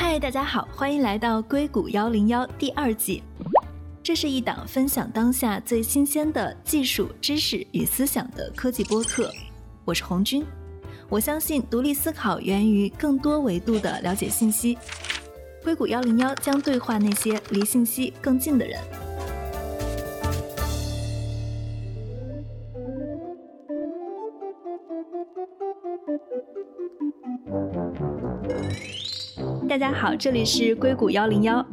嗨，大家好，欢迎来到硅谷幺零幺第二季。这是一档分享当下最新鲜的技术知识与思想的科技播客。我是红军，我相信独立思考源于更多维度的了解信息。硅谷幺零幺将对话那些离信息更近的人。大家好，这里是硅谷幺零幺。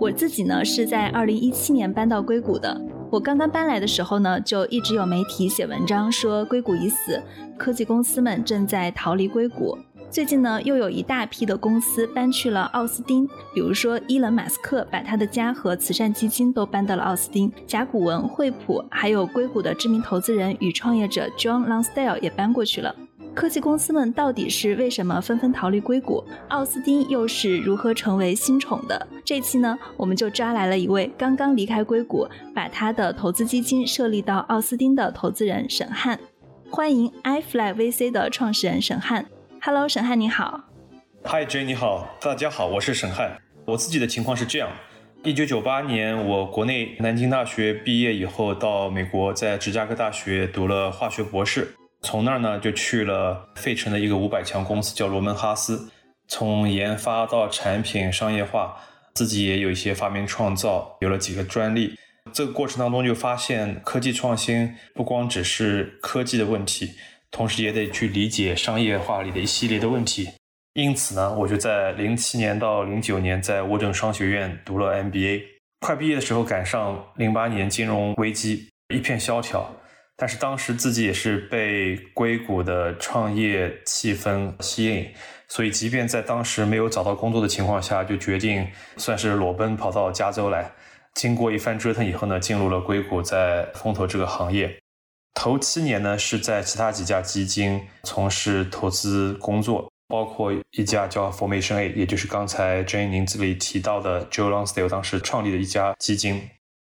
我自己呢是在二零一七年搬到硅谷的。我刚刚搬来的时候呢，就一直有媒体写文章说硅谷已死，科技公司们正在逃离硅谷。最近呢，又有一大批的公司搬去了奥斯汀，比如说伊隆·马斯克把他的家和慈善基金都搬到了奥斯汀，甲骨文、惠普，还有硅谷的知名投资人与创业者 John Longstyle 也搬过去了。科技公司们到底是为什么纷纷逃离硅谷？奥斯汀又是如何成为新宠的？这期呢，我们就抓来了一位刚刚离开硅谷，把他的投资基金设立到奥斯汀的投资人沈汉。欢迎 iFly VC 的创始人沈汉。Hello，沈汉你好。Hi Jay，你好，大家好，我是沈汉。我自己的情况是这样：一九九八年，我国内南京大学毕业以后，到美国在芝加哥大学读了化学博士。从那儿呢，就去了费城的一个五百强公司，叫罗门哈斯。从研发到产品商业化，自己也有一些发明创造，有了几个专利。这个过程当中就发现，科技创新不光只是科技的问题，同时也得去理解商业化里的一系列的问题。因此呢，我就在零七年到零九年在沃顿商学院读了 MBA。快毕业的时候赶上零八年金融危机，一片萧条。但是当时自己也是被硅谷的创业气氛吸引，所以即便在当时没有找到工作的情况下，就决定算是裸奔跑到加州来。经过一番折腾以后呢，进入了硅谷，在风投这个行业。头七年呢是在其他几家基金从事投资工作，包括一家叫 Formation A，也就是刚才 Jane 您这里提到的 Joe Longstale 当时创立的一家基金。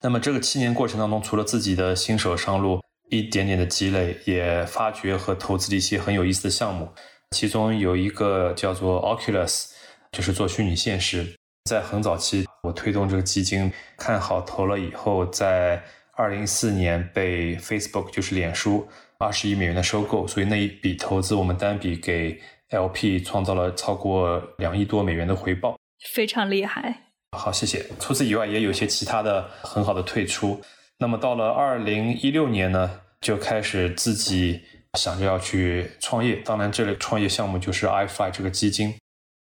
那么这个七年过程当中，除了自己的新手上路。一点点的积累，也发掘和投资了一些很有意思的项目，其中有一个叫做 Oculus，就是做虚拟现实。在很早期，我推动这个基金，看好投了以后，在二零一四年被 Facebook，就是脸书，二十亿美元的收购，所以那一笔投资，我们单笔给 LP 创造了超过两亿多美元的回报，非常厉害。好，谢谢。除此以外，也有一些其他的很好的退出。那么到了二零一六年呢，就开始自己想着要去创业。当然，这类创业项目就是 iFly 这个基金。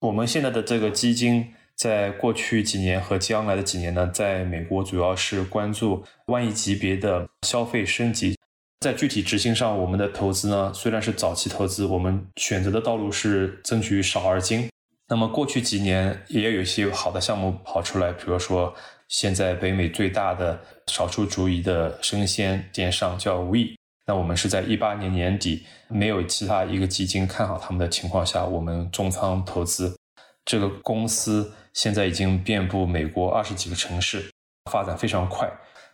我们现在的这个基金，在过去几年和将来的几年呢，在美国主要是关注万亿级别的消费升级。在具体执行上，我们的投资呢，虽然是早期投资，我们选择的道路是争取少而精。那么过去几年也有一些好的项目跑出来，比如说。现在北美最大的少数族裔的生鲜电商叫 We，那我们是在一八年年底没有其他一个基金看好他们的情况下，我们重仓投资。这个公司现在已经遍布美国二十几个城市，发展非常快。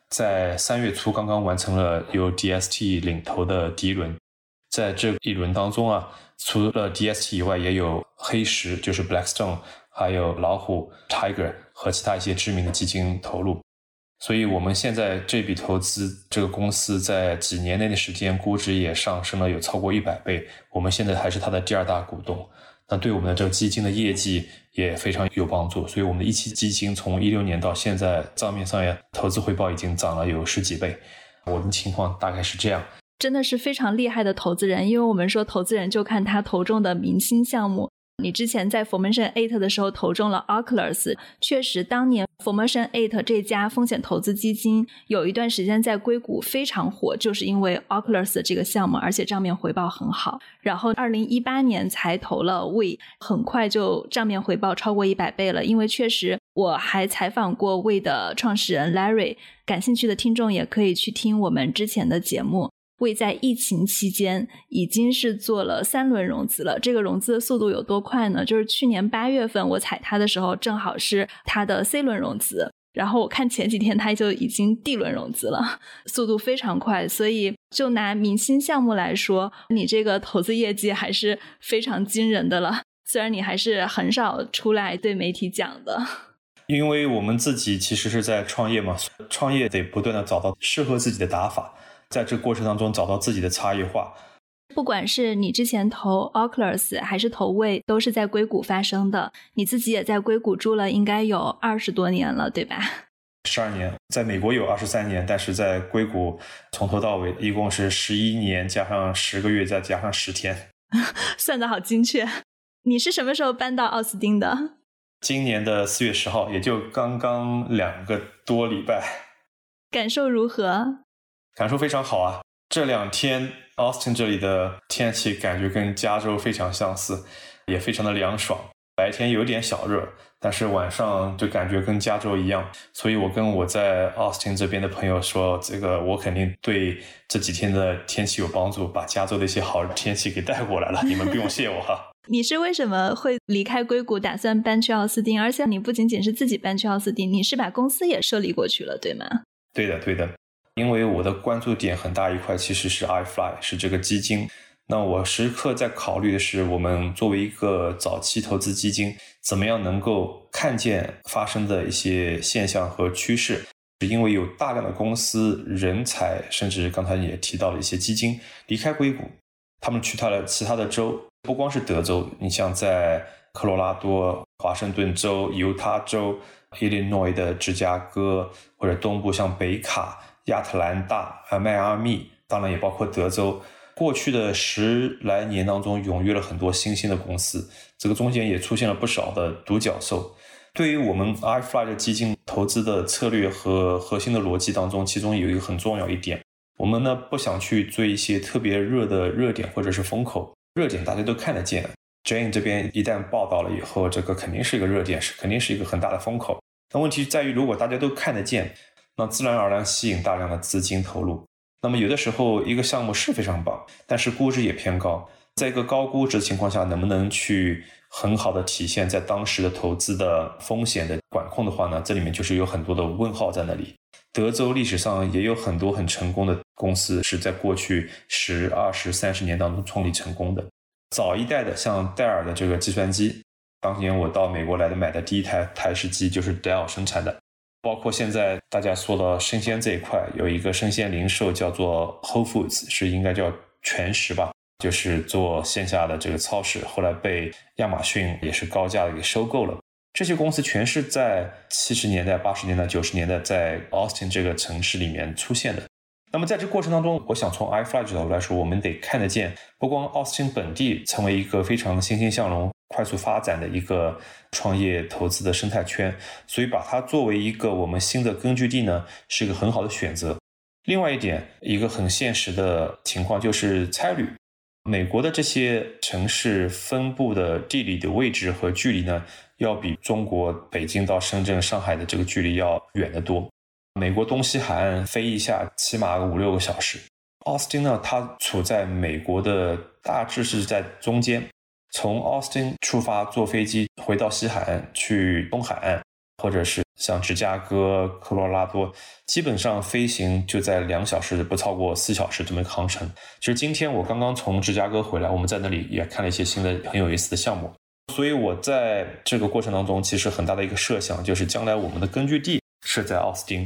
在三月初刚刚完成了由 DST 领投的第一轮，在这一轮当中啊，除了 DST 以外，也有黑石，就是 Blackstone。还有老虎 Tiger 和其他一些知名的基金投入，所以我们现在这笔投资，这个公司在几年内的时间估值也上升了有超过一百倍。我们现在还是它的第二大股东，那对我们的这个基金的业绩也非常有帮助。所以我们的一期基金从一六年到现在账面上也投资回报已经涨了有十几倍。我的情况大概是这样，真的是非常厉害的投资人，因为我们说投资人就看他投中的明星项目。你之前在 Formation Eight 的时候投中了 Oculus，确实，当年 Formation Eight 这家风险投资基金有一段时间在硅谷非常火，就是因为 Oculus 这个项目，而且账面回报很好。然后，二零一八年才投了 We，很快就账面回报超过一百倍了。因为确实，我还采访过 We 的创始人 Larry，感兴趣的听众也可以去听我们之前的节目。为在疫情期间已经是做了三轮融资了，这个融资的速度有多快呢？就是去年八月份我踩它的时候，正好是它的 C 轮融资，然后我看前几天它就已经 D 轮融资了，速度非常快。所以就拿明星项目来说，你这个投资业绩还是非常惊人的了。虽然你还是很少出来对媒体讲的。因为我们自己其实是在创业嘛，创业得不断的找到适合自己的打法，在这过程当中找到自己的差异化。不管是你之前投 Oculus 还是投位，都是在硅谷发生的。你自己也在硅谷住了，应该有二十多年了，对吧？十二年，在美国有二十三年，但是在硅谷从头到尾一共是十一年，加上十个月，再加上十天，算的好精确。你是什么时候搬到奥斯汀的？今年的四月十号，也就刚刚两个多礼拜。感受如何？感受非常好啊！这两天 Austin 这里的天气感觉跟加州非常相似，也非常的凉爽。白天有点小热，但是晚上就感觉跟加州一样。所以我跟我在 Austin 这边的朋友说，这个我肯定对这几天的天气有帮助，把加州的一些好天气给带过来了。你们不用谢我哈。你是为什么会离开硅谷，打算搬去奥斯汀？而且你不仅仅是自己搬去奥斯汀，你是把公司也设立过去了，对吗？对的，对的。因为我的关注点很大一块其实是 iFly，是这个基金。那我时刻在考虑的是，我们作为一个早期投资基金，怎么样能够看见发生的一些现象和趋势？是因为有大量的公司、人才，甚至刚才也提到了一些基金离开硅谷，他们去到了其他的州。不光是德州，你像在科罗拉多、华盛顿州、犹他州、伊利诺伊的芝加哥，或者东部像北卡、亚特兰大、啊迈阿密，当然也包括德州。过去的十来年当中，涌跃了很多新兴的公司，这个中间也出现了不少的独角兽。对于我们 iFly 的基金投资的策略和核心的逻辑当中，其中有一个很重要一点，我们呢不想去追一些特别热的热点或者是风口。热点大家都看得见，Jane 这边一旦报道了以后，这个肯定是一个热点，是肯定是一个很大的风口。但问题在于，如果大家都看得见，那自然而然吸引大量的资金投入。那么有的时候一个项目是非常棒，但是估值也偏高，在一个高估值的情况下，能不能去很好的体现在当时的投资的风险的管控的话呢？这里面就是有很多的问号在那里。德州历史上也有很多很成功的公司，是在过去十、二十、三十年当中创立成功的。早一代的，像戴尔的这个计算机，当年我到美国来的买的第一台台式机就是戴尔生产的。包括现在大家说到生鲜这一块，有一个生鲜零售叫做 Whole Foods，是应该叫全食吧，就是做线下的这个超市，后来被亚马逊也是高价给收购了。这些公司全是在七十年代、八十年代、九十年代在 Austin 这个城市里面出现的。那么在这过程当中，我想从 iFly 角度来说，我们得看得见，不光 Austin 本地成为一个非常欣欣向荣、快速发展的一个创业投资的生态圈，所以把它作为一个我们新的根据地呢，是一个很好的选择。另外一点，一个很现实的情况就是差旅。美国的这些城市分布的地理的位置和距离呢？要比中国北京到深圳、上海的这个距离要远得多。美国东西海岸飞一下起码五六个小时。奥斯汀呢，它处在美国的大致是在中间。从奥斯汀出发坐飞机回到西海岸去东海岸，或者是像芝加哥、科罗拉多，基本上飞行就在两小时不超过四小时这么一个航程。其实今天我刚刚从芝加哥回来，我们在那里也看了一些新的很有意思的项目。所以，我在这个过程当中，其实很大的一个设想就是，将来我们的根据地是在奥斯汀，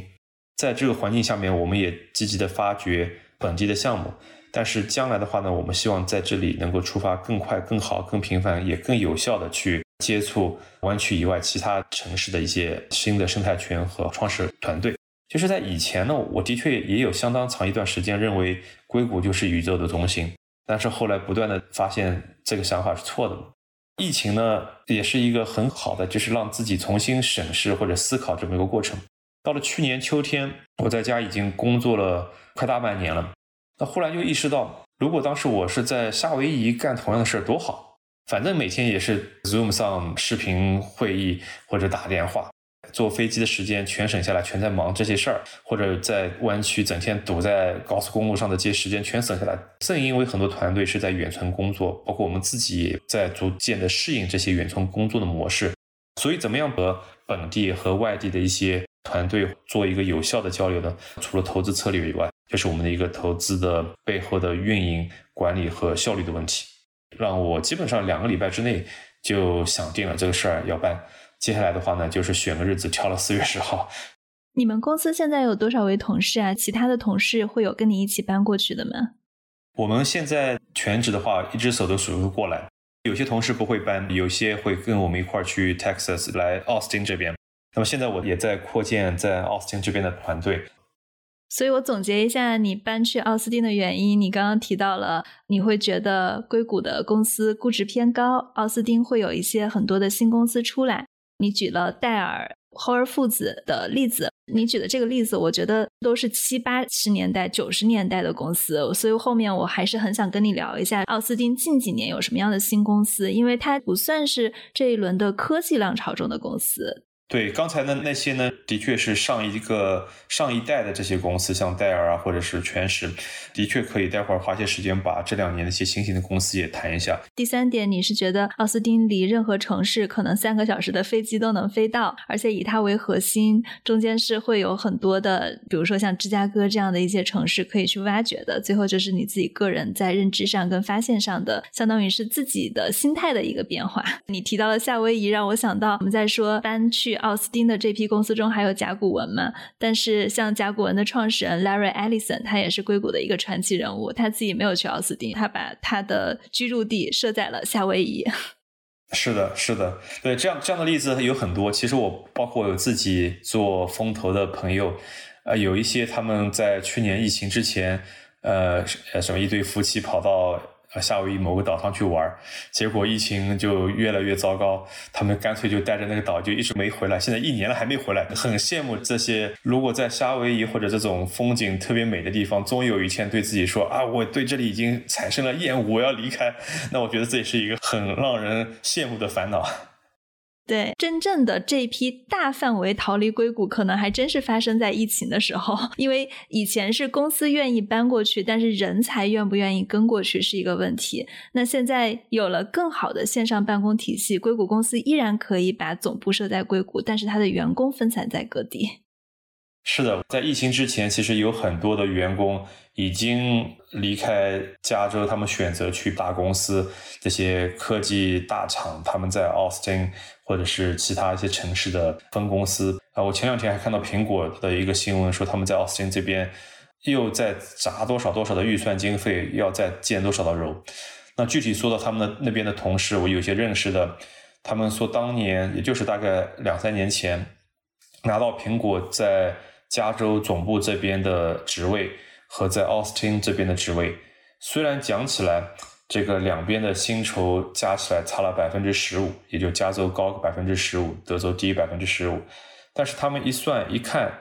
在这个环境下面，我们也积极的发掘本地的项目。但是将来的话呢，我们希望在这里能够出发更快、更好、更频繁，也更有效的去接触湾区以外其他城市的一些新的生态圈和创始团队。就是在以前呢，我的确也有相当长一段时间认为硅谷就是宇宙的中心，但是后来不断的发现这个想法是错的。疫情呢，也是一个很好的，就是让自己重新审视或者思考这么一个过程。到了去年秋天，我在家已经工作了快大半年了，那忽然就意识到，如果当时我是在夏威夷干同样的事儿多好，反正每天也是 Zoom 上视频会议或者打电话。坐飞机的时间全省下来，全在忙这些事儿，或者在湾区整天堵在高速公路上的这些时间全省下来。正因为很多团队是在远程工作，包括我们自己也在逐渐的适应这些远程工作的模式，所以怎么样和本地和外地的一些团队做一个有效的交流呢？除了投资策略以外，就是我们的一个投资的背后的运营管理和效率的问题。让我基本上两个礼拜之内就想定了这个事儿要办。接下来的话呢，就是选个日子，挑了四月十号。你们公司现在有多少位同事啊？其他的同事会有跟你一起搬过去的吗？我们现在全职的话，一只手都数不过来。有些同事不会搬，有些会跟我们一块儿去 Texas 来奥斯汀这边。那么现在我也在扩建在奥斯汀这边的团队。所以我总结一下，你搬去奥斯汀的原因，你刚刚提到了，你会觉得硅谷的公司估值偏高，奥斯汀会有一些很多的新公司出来。你举了戴尔、霍尔父子的例子，你举的这个例子，我觉得都是七八十年代、九十年代的公司，所以后面我还是很想跟你聊一下奥斯汀近几年有什么样的新公司，因为它不算是这一轮的科技浪潮中的公司。对刚才的那些呢，的确是上一个上一代的这些公司，像戴尔啊，或者是全时，的确可以待会儿花些时间把这两年的一些新型的公司也谈一下。第三点，你是觉得奥斯汀离任何城市可能三个小时的飞机都能飞到，而且以它为核心，中间是会有很多的，比如说像芝加哥这样的一些城市可以去挖掘的。最后就是你自己个人在认知上跟发现上的，相当于是自己的心态的一个变化。你提到了夏威夷，让我想到我们在说搬去。奥斯汀的这批公司中还有甲骨文嘛？但是像甲骨文的创始人 Larry Ellison，他也是硅谷的一个传奇人物。他自己没有去奥斯汀，他把他的居住地设在了夏威夷。是的，是的，对，这样这样的例子有很多。其实我包括有自己做风投的朋友，呃，有一些他们在去年疫情之前，呃，什么一对夫妻跑到。啊，夏威夷某个岛上去玩，结果疫情就越来越糟糕，他们干脆就带着那个岛就一直没回来，现在一年了还没回来，很羡慕这些如果在夏威夷或者这种风景特别美的地方，终于有一天对自己说啊，我对这里已经产生了厌恶，我要离开，那我觉得这也是一个很让人羡慕的烦恼。对，真正的这批大范围逃离硅谷，可能还真是发生在疫情的时候。因为以前是公司愿意搬过去，但是人才愿不愿意跟过去是一个问题。那现在有了更好的线上办公体系，硅谷公司依然可以把总部设在硅谷，但是它的员工分散在各地。是的，在疫情之前，其实有很多的员工已经离开加州，他们选择去大公司，这些科技大厂，他们在奥斯汀或者是其他一些城市的分公司啊。我前两天还看到苹果的一个新闻，说他们在奥斯汀这边又在砸多少多少的预算经费，要再建多少的楼。那具体说到他们的那边的同事，我有些认识的，他们说当年也就是大概两三年前拿到苹果在。加州总部这边的职位和在奥斯汀这边的职位，虽然讲起来这个两边的薪酬加起来差了百分之十五，也就加州高个百分之十五，德州低百分之十五，但是他们一算一看，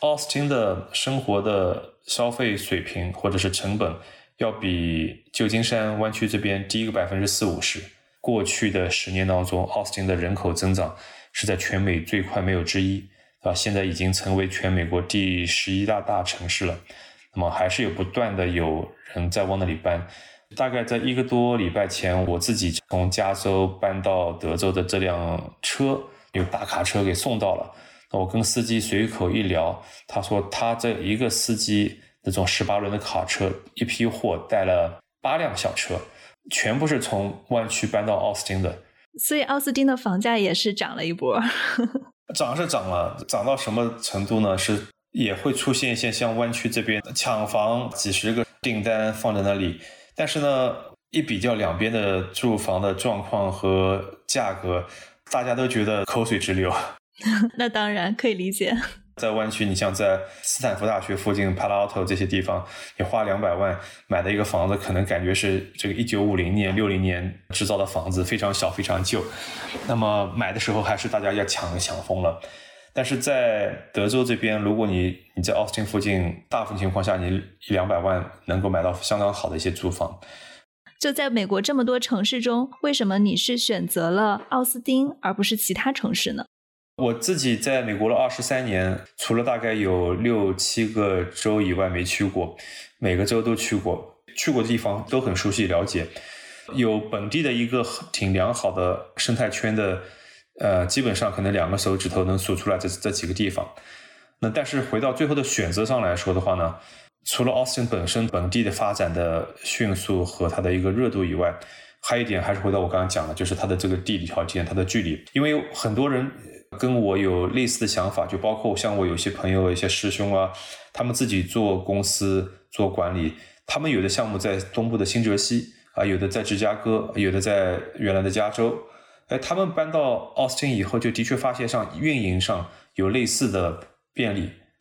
奥斯汀的生活的消费水平或者是成本要比旧金山湾区这边低个百分之四五十。过去的十年当中，奥斯汀的人口增长是在全美最快没有之一。啊，现在已经成为全美国第十一大大城市了。那么还是有不断的有人在往那里搬。大概在一个多礼拜前，我自己从加州搬到德州的这辆车，有大卡车给送到了。那我跟司机随口一聊，他说他这一个司机那种十八轮的卡车，一批货带了八辆小车，全部是从湾区搬到奥斯汀的。所以奥斯汀的房价也是涨了一波。涨是涨了，涨到什么程度呢？是也会出现一些像湾区这边抢房，几十个订单放在那里，但是呢，一比较两边的住房的状况和价格，大家都觉得口水直流。那当然可以理解。在湾区，你像在斯坦福大学附近、帕拉奥特这些地方，你花两百万买的一个房子，可能感觉是这个一九五零年、六零年制造的房子，非常小、非常旧。那么买的时候还是大家要抢抢疯了。但是在德州这边，如果你你在奥斯汀附近，大部分情况下你一两百万能够买到相当好的一些住房。就在美国这么多城市中，为什么你是选择了奥斯汀而不是其他城市呢？我自己在美国了二十三年，除了大概有六七个州以外没去过，每个州都去过，去过的地方都很熟悉了解，有本地的一个挺良好的生态圈的，呃，基本上可能两个手指头能数出来这这几个地方。那但是回到最后的选择上来说的话呢，除了 Austin 本身本地的发展的迅速和它的一个热度以外，还有一点还是回到我刚刚讲的，就是它的这个地理条件，它的距离，因为很多人跟我有类似的想法，就包括像我有些朋友、一些师兄啊，他们自己做公司做管理，他们有的项目在东部的新泽西啊，有的在芝加哥，有的在原来的加州，哎，他们搬到奥斯汀以后，就的确发现上运营上有类似的便利，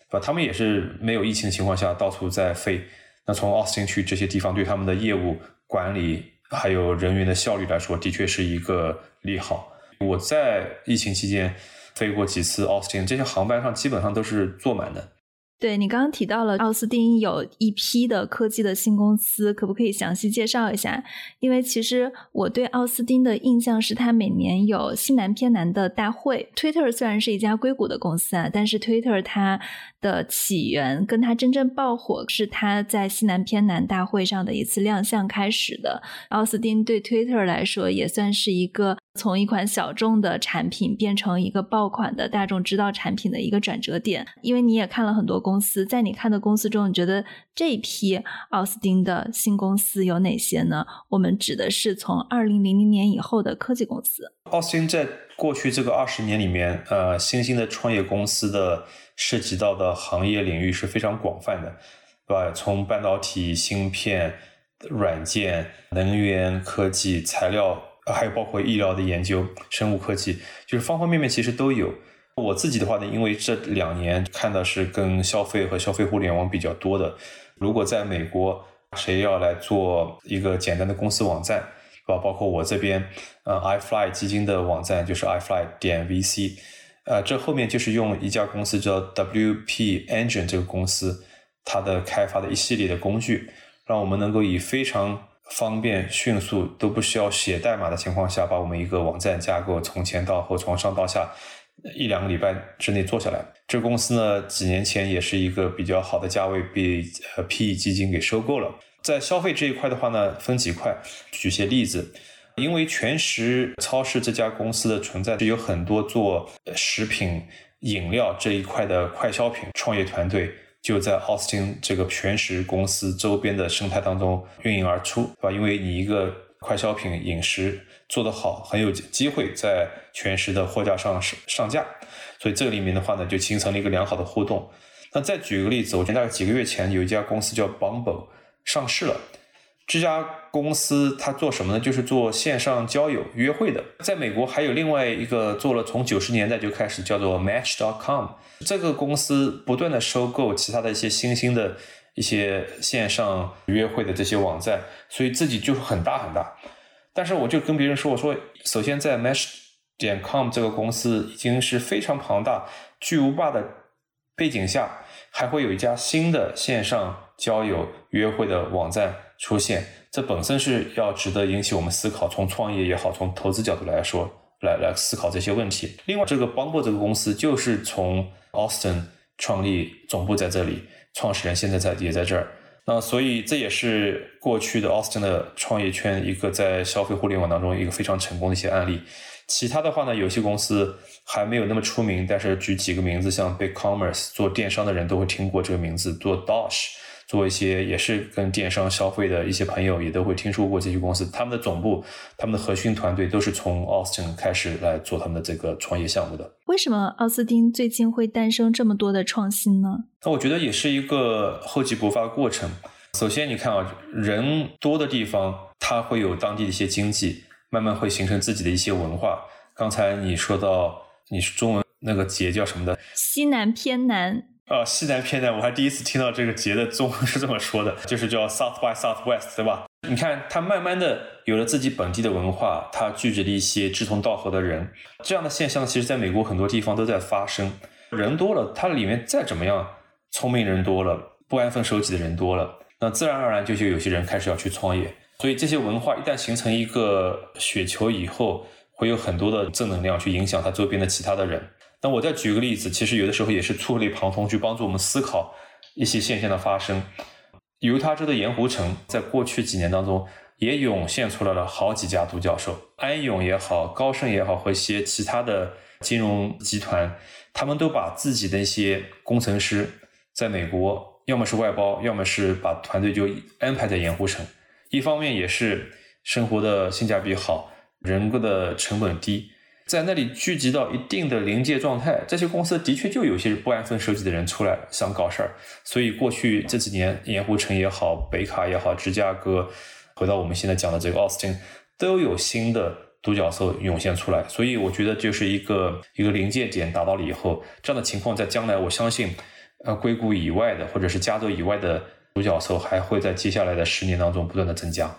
对吧？他们也是没有疫情的情况下到处在飞，那从奥斯汀去这些地方，对他们的业务管理。还有人员的效率来说，的确是一个利好。我在疫情期间飞过几次奥斯汀，这些航班上基本上都是坐满的。对你刚刚提到了奥斯汀有一批的科技的新公司，可不可以详细介绍一下？因为其实我对奥斯汀的印象是，它每年有西南偏南的大会。Twitter 虽然是一家硅谷的公司啊，但是 Twitter 它的起源跟他真正爆火是他在西南偏南大会上的一次亮相开始的。奥斯汀对 Twitter 来说也算是一个。从一款小众的产品变成一个爆款的大众知道产品的一个转折点，因为你也看了很多公司，在你看的公司中，你觉得这一批奥斯汀的新公司有哪些呢？我们指的是从二零零零年以后的科技公司。奥斯汀在过去这个二十年里面，呃，新兴的创业公司的涉及到的行业领域是非常广泛的，对吧？从半导体、芯片、软件、能源科技、材料。还有包括医疗的研究、生物科技，就是方方面面其实都有。我自己的话呢，因为这两年看的是跟消费和消费互联网比较多的。如果在美国，谁要来做一个简单的公司网站，是吧？包括我这边，呃，iFly 基金的网站就是 iFly 点 VC，呃，这后面就是用一家公司叫 WP Engine 这个公司，它的开发的一系列的工具，让我们能够以非常方便、迅速都不需要写代码的情况下，把我们一个网站架构从前到后、从上到下一两个礼拜之内做下来。这公司呢，几年前也是一个比较好的价位被呃 PE 基金给收购了。在消费这一块的话呢，分几块举些例子。因为全食超市这家公司的存在，是有很多做食品、饮料这一块的快消品创业团队。就在奥斯汀这个全食公司周边的生态当中运营而出，对吧？因为你一个快消品饮食做得好，很有机会在全食的货架上上上架，所以这里面的话呢，就形成了一个良好的互动。那再举个例子，我记得大概几个月前有一家公司叫 Bumble 上市了。这家公司它做什么呢？就是做线上交友约会的。在美国还有另外一个做了从九十年代就开始叫做 Match.com，这个公司不断的收购其他的一些新兴的一些线上约会的这些网站，所以自己就很大很大。但是我就跟别人说，我说首先在 Match.com 这个公司已经是非常庞大巨无霸的背景下，还会有一家新的线上交友约会的网站。出现，这本身是要值得引起我们思考。从创业也好，从投资角度来说，来来思考这些问题。另外，这个 Bumble 这个公司就是从 Austin 创立，总部在这里，创始人现在在也在这儿。那所以这也是过去的 Austin 的创业圈一个在消费互联网当中一个非常成功的一些案例。其他的话呢，有些公司还没有那么出名，但是举几个名字，像 Big Commerce 做电商的人都会听过这个名字，做 Dosh。做一些也是跟电商消费的一些朋友也都会听说过这些公司，他们的总部、他们的核心团队都是从奥斯汀开始来做他们的这个创业项目的。为什么奥斯汀最近会诞生这么多的创新呢？那我觉得也是一个厚积薄发的过程。首先，你看啊，人多的地方，它会有当地的一些经济，慢慢会形成自己的一些文化。刚才你说到，你是中文那个节叫什么的？西南偏南。啊，西南偏南，我还第一次听到这个节的中文是这么说的，就是叫 South by Southwest，对吧？你看，它慢慢的有了自己本地的文化，它聚集了一些志同道合的人，这样的现象其实在美国很多地方都在发生。人多了，它里面再怎么样，聪明人多了，不安分守己的人多了，那自然而然就就有些人开始要去创业。所以这些文化一旦形成一个雪球以后，会有很多的正能量去影响他周边的其他的人。那我再举个例子，其实有的时候也是触类旁通，去帮助我们思考一些现象的发生。犹他州的盐湖城，在过去几年当中，也涌现出来了好几家独角兽，安永也好，高盛也好，和一些其他的金融集团，他们都把自己的一些工程师在美国，要么是外包，要么是把团队就安排在盐湖城。一方面也是生活的性价比好，人工的成本低，在那里聚集到一定的临界状态，这些公司的确就有些不安分守己的人出来想搞事儿。所以过去这几年，盐湖城也好，北卡也好，芝加哥，回到我们现在讲的这个奥斯汀，都有新的。独角兽涌现出来，所以我觉得就是一个一个临界点达到了以后，这样的情况在将来，我相信，呃，硅谷以外的或者是加州以外的独角兽还会在接下来的十年当中不断的增加。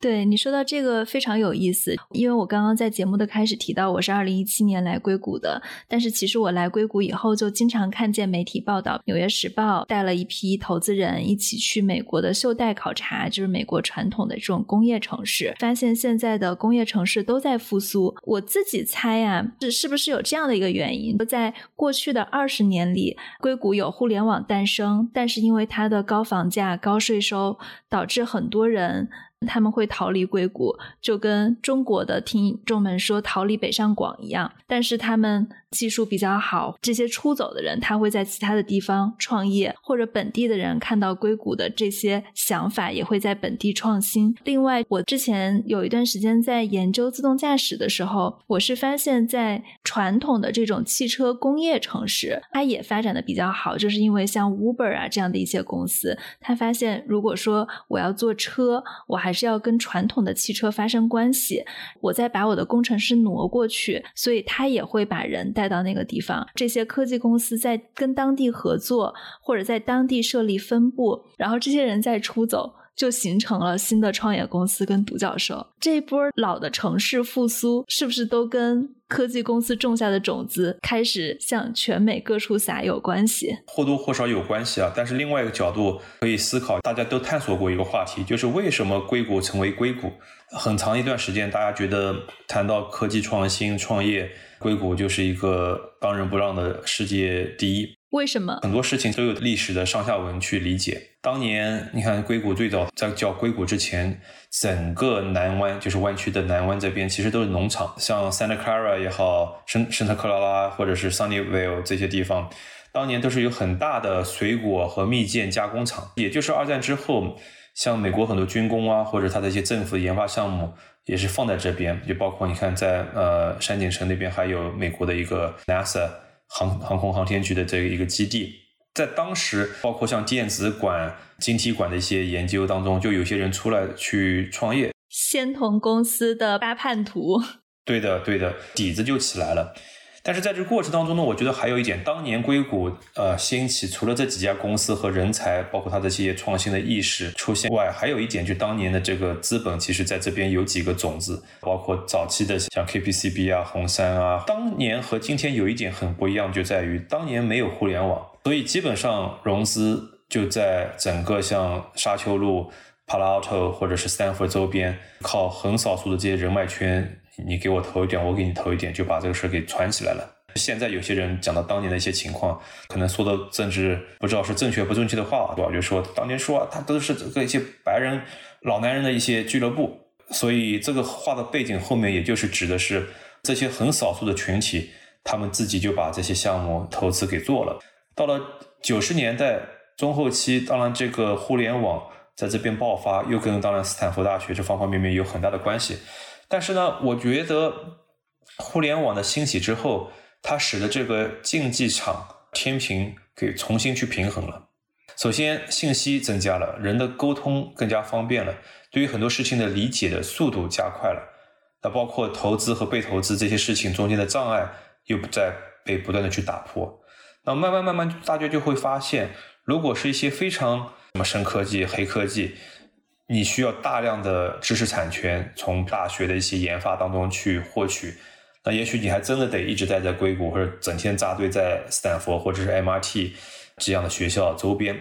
对你说到这个非常有意思，因为我刚刚在节目的开始提到我是二零一七年来硅谷的，但是其实我来硅谷以后就经常看见媒体报道，《纽约时报》带了一批投资人一起去美国的袖带考察，就是美国传统的这种工业城市，发现现在的工业城市都在复苏。我自己猜啊，是是不是有这样的一个原因？在过去的二十年里，硅谷有互联网诞生，但是因为它的高房价、高税收，导致很多人。他们会逃离硅谷，就跟中国的听众们说逃离北上广一样，但是他们。技术比较好，这些出走的人他会在其他的地方创业，或者本地的人看到硅谷的这些想法，也会在本地创新。另外，我之前有一段时间在研究自动驾驶的时候，我是发现，在传统的这种汽车工业城市，它也发展的比较好，就是因为像 Uber 啊这样的一些公司，他发现如果说我要坐车，我还还是要跟传统的汽车发生关系，我再把我的工程师挪过去，所以他也会把人。带到那个地方，这些科技公司在跟当地合作，或者在当地设立分部，然后这些人再出走，就形成了新的创业公司跟独角兽。这一波老的城市复苏，是不是都跟科技公司种下的种子开始向全美各处撒有关系？或多或少有关系啊。但是另外一个角度可以思考，大家都探索过一个话题，就是为什么硅谷成为硅谷？很长一段时间，大家觉得谈到科技创新创业。硅谷就是一个当仁不让的世界第一。为什么？很多事情都有历史的上下文去理解。当年你看，硅谷最早在叫硅谷之前，整个南湾就是湾区的南湾这边，其实都是农场，像 Santa Clara 也好，圣圣特克拉拉或者是 Sunnyvale 这些地方，当年都是有很大的水果和蜜饯加工厂。也就是二战之后，像美国很多军工啊，或者它的一些政府的研发项目。也是放在这边，就包括你看，在呃山景城那边还有美国的一个 NASA 航航空航天局的这个一个基地，在当时，包括像电子管、晶体管的一些研究当中，就有些人出来去创业。仙童公司的八叛徒，对的，对的，底子就起来了。但是在这个过程当中呢，我觉得还有一点，当年硅谷呃兴起，除了这几家公司和人才，包括它的这些创新的意识出现外，还有一点，就当年的这个资本，其实在这边有几个种子，包括早期的像 KPCB 啊、红杉啊，当年和今天有一点很不一样，就在于当年没有互联网，所以基本上融资就在整个像沙丘路、Palo Alto 或者是 Stanford 周边，靠很少数的这些人脉圈。你给我投一点，我给你投一点，就把这个事儿给传起来了。现在有些人讲到当年的一些情况，可能说的政治不知道是正确不正确的话，对吧？就说当年说他都是这个一些白人老男人的一些俱乐部，所以这个话的背景后面，也就是指的是这些很少数的群体，他们自己就把这些项目投资给做了。到了九十年代中后期，当然这个互联网在这边爆发，又跟当然斯坦福大学这方方面面有很大的关系。但是呢，我觉得互联网的兴起之后，它使得这个竞技场天平给重新去平衡了。首先，信息增加了，人的沟通更加方便了，对于很多事情的理解的速度加快了。那包括投资和被投资这些事情中间的障碍，又不再被不断的去打破。那慢慢慢慢，大家就会发现，如果是一些非常什么深科技、黑科技。你需要大量的知识产权从大学的一些研发当中去获取，那也许你还真的得一直待在硅谷，或者整天扎堆在斯坦福或者是 M R T，这样的学校周边。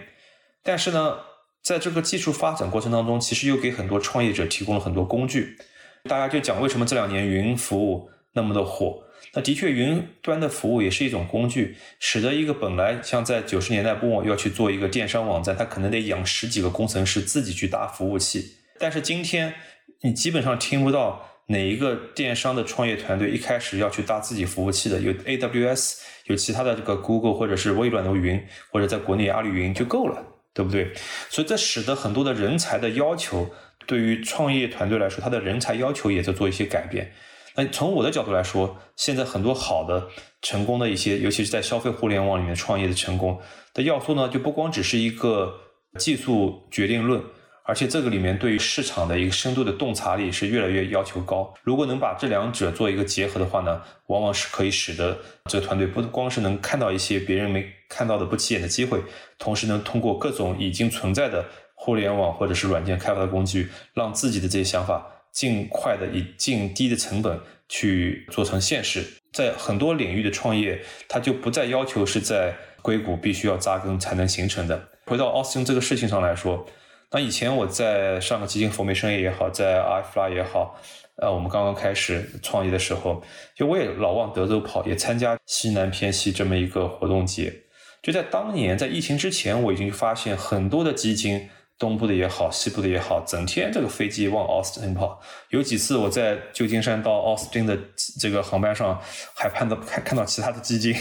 但是呢，在这个技术发展过程当中，其实又给很多创业者提供了很多工具。大家就讲为什么这两年云服务那么的火。那的确，云端的服务也是一种工具，使得一个本来像在九十年代末要去做一个电商网站，他可能得养十几个工程师自己去搭服务器。但是今天，你基本上听不到哪一个电商的创业团队一开始要去搭自己服务器的，有 AWS，有其他的这个 Google 或者是微软的云，或者在国内阿里云就够了，对不对？所以这使得很多的人才的要求对于创业团队来说，他的人才要求也在做一些改变。那从我的角度来说，现在很多好的、成功的一些，尤其是在消费互联网里面创业的成功的要素呢，就不光只是一个技术决定论。而且这个里面对于市场的一个深度的洞察力是越来越要求高。如果能把这两者做一个结合的话呢，往往是可以使得这个团队不光是能看到一些别人没看到的不起眼的机会，同时能通过各种已经存在的互联网或者是软件开发的工具，让自己的这些想法尽快的以尽低的成本去做成现实。在很多领域的创业，它就不再要求是在硅谷必须要扎根才能形成的。回到奥斯汀这个事情上来说。那以前我在上个基金 formation 也好，在 iFly 也好，呃，我们刚刚开始创业的时候，就我也老往德州跑，也参加西南偏西这么一个活动节。就在当年，在疫情之前，我已经发现很多的基金，东部的也好，西部的也好，整天这个飞机往奥斯汀跑。有几次我在旧金山到奥斯汀的这个航班上，还看到看看到其他的基金，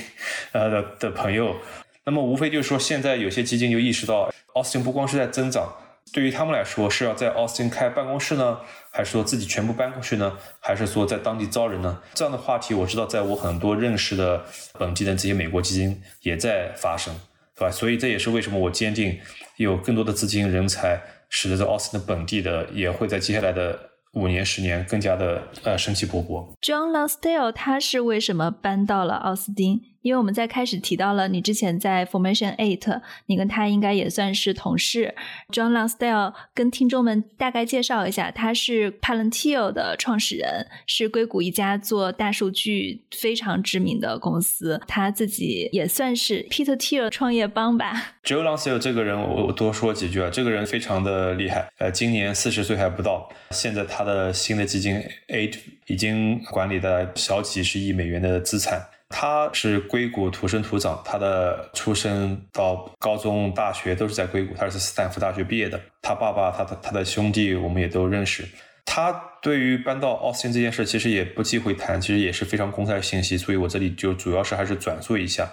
呃的的朋友。那么无非就是说，现在有些基金就意识到，奥斯汀不光是在增长。对于他们来说，是要在奥斯汀开办公室呢，还是说自己全部搬过去呢，还是说在当地招人呢？这样的话题，我知道在我很多认识的本地的这些美国基金也在发生，对吧？所以这也是为什么我坚定有更多的资金人才，使得这奥斯汀本地的也会在接下来的五年、十年更加的呃生机勃勃。John Lonsdale 他是为什么搬到了奥斯汀？因为我们在开始提到了你之前在 Formation Eight，你跟他应该也算是同事。John Lonsdale 跟听众们大概介绍一下，他是 Palantir 的创始人，是硅谷一家做大数据非常知名的公司。他自己也算是 Peter Thiel 创业帮吧。John Lonsdale 这个人，我我多说几句啊，这个人非常的厉害，呃，今年四十岁还不到，现在他的新的基金 Eight 已经管理的小几十亿美元的资产。他是硅谷土生土长，他的出生到高中、大学都是在硅谷。他是斯坦福大学毕业的。他爸爸、他的他的兄弟，我们也都认识。他对于搬到奥斯汀这件事，其实也不忌讳谈，其实也是非常公开的信息。所以我这里就主要是还是转述一下。